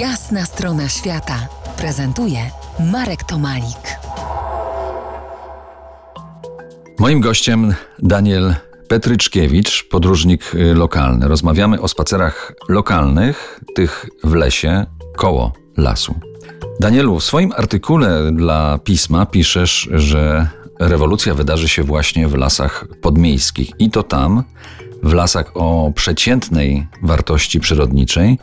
Jasna strona świata prezentuje Marek Tomalik. Moim gościem Daniel Petryczkiewicz, podróżnik y, lokalny. Rozmawiamy o spacerach lokalnych, tych w lesie, koło lasu. Danielu, w swoim artykule dla pisma piszesz, że rewolucja wydarzy się właśnie w lasach podmiejskich i to tam, w lasach o przeciętnej wartości przyrodniczej,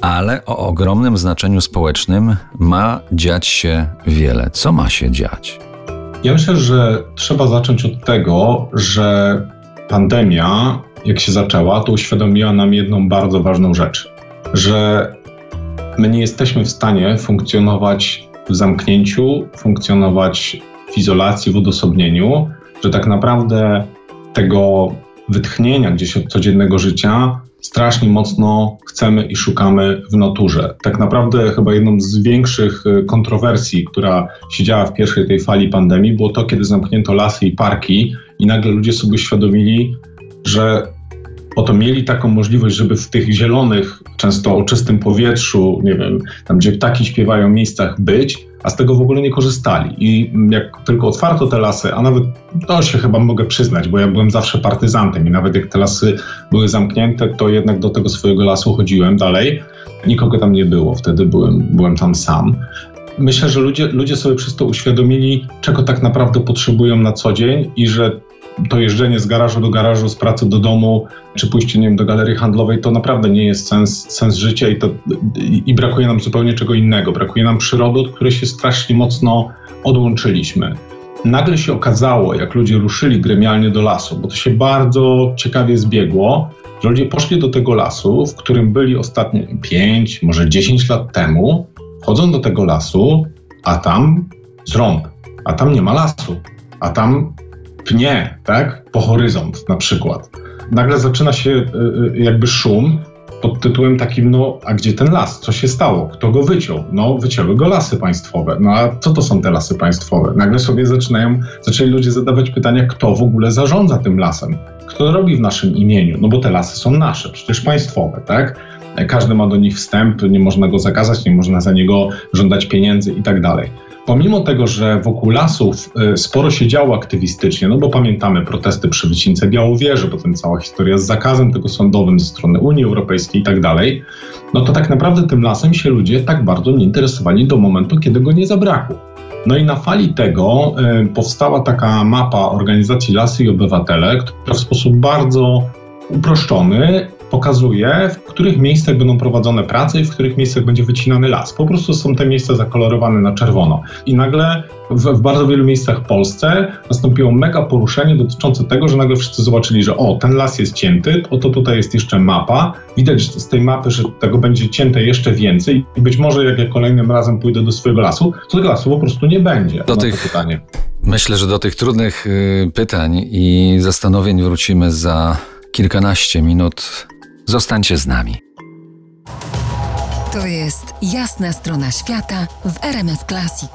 ale o ogromnym znaczeniu społecznym ma dziać się wiele. Co ma się dziać? Ja myślę, że trzeba zacząć od tego, że pandemia, jak się zaczęła, to uświadomiła nam jedną bardzo ważną rzecz, że my nie jesteśmy w stanie funkcjonować w zamknięciu, funkcjonować w izolacji, w odosobnieniu, że tak naprawdę tego wytchnienia gdzieś od codziennego życia strasznie mocno chcemy i szukamy w naturze. Tak naprawdę chyba jedną z większych y, kontrowersji, która się działa w pierwszej tej fali pandemii, było to, kiedy zamknięto lasy i parki i nagle ludzie sobie uświadomili, że oto mieli taką możliwość, żeby w tych zielonych, często o czystym powietrzu, nie wiem, tam gdzie ptaki śpiewają miejscach być, a z tego w ogóle nie korzystali. I jak tylko otwarto te lasy, a nawet to się chyba mogę przyznać, bo ja byłem zawsze partyzantem i nawet jak te lasy były zamknięte, to jednak do tego swojego lasu chodziłem dalej. Nikogo tam nie było, wtedy byłem, byłem tam sam. Myślę, że ludzie, ludzie sobie przez to uświadomili, czego tak naprawdę potrzebują na co dzień i że to jeżdżenie z garażu do garażu, z pracy do domu, czy pójście nie wiem, do galerii handlowej, to naprawdę nie jest sens, sens życia i, to, i, i brakuje nam zupełnie czego innego. Brakuje nam przyrody, od której się strasznie mocno odłączyliśmy. Nagle się okazało, jak ludzie ruszyli gremialnie do lasu, bo to się bardzo ciekawie zbiegło, że ludzie poszli do tego lasu, w którym byli ostatnio 5, może 10 lat temu, wchodzą do tego lasu, a tam zrąb, a tam nie ma lasu, a tam pnie, tak, po horyzont na przykład. Nagle zaczyna się y, y, jakby szum pod tytułem takim, no a gdzie ten las? Co się stało? Kto go wyciął? No wycięły go lasy państwowe. No a co to są te lasy państwowe? Nagle sobie zaczynają, zaczęli ludzie zadawać pytania, kto w ogóle zarządza tym lasem? Kto robi w naszym imieniu? No bo te lasy są nasze, przecież państwowe, tak? Każdy ma do nich wstęp, nie można go zakazać, nie można za niego żądać pieniędzy i tak dalej. Pomimo tego, że wokół lasów y, sporo się działo aktywistycznie, no bo pamiętamy protesty przy wycince Białowieży, potem cała historia z zakazem tego sądowym ze strony Unii Europejskiej i tak dalej, no to tak naprawdę tym lasem się ludzie tak bardzo nie interesowali do momentu, kiedy go nie zabrakło. No i na fali tego y, powstała taka mapa organizacji Lasy i Obywatele, która w sposób bardzo uproszczony pokazuje, w których miejscach będą prowadzone prace i w których miejscach będzie wycinany las. Po prostu są te miejsca zakolorowane na czerwono. I nagle w, w, bardzo wielu miejscach w Polsce nastąpiło mega poruszenie dotyczące tego, że nagle wszyscy zobaczyli, że o, ten las jest cięty, oto tutaj jest jeszcze mapa. Widać z tej mapy, że tego będzie cięte jeszcze więcej i być może jak ja kolejnym razem pójdę do swojego lasu, to tego lasu po prostu nie będzie. Do tych... pytanie. Myślę, że do tych trudnych y, pytań i zastanowień wrócimy za kilkanaście minut. Zostańcie z nami. To jest jasna strona świata w RMS Classic.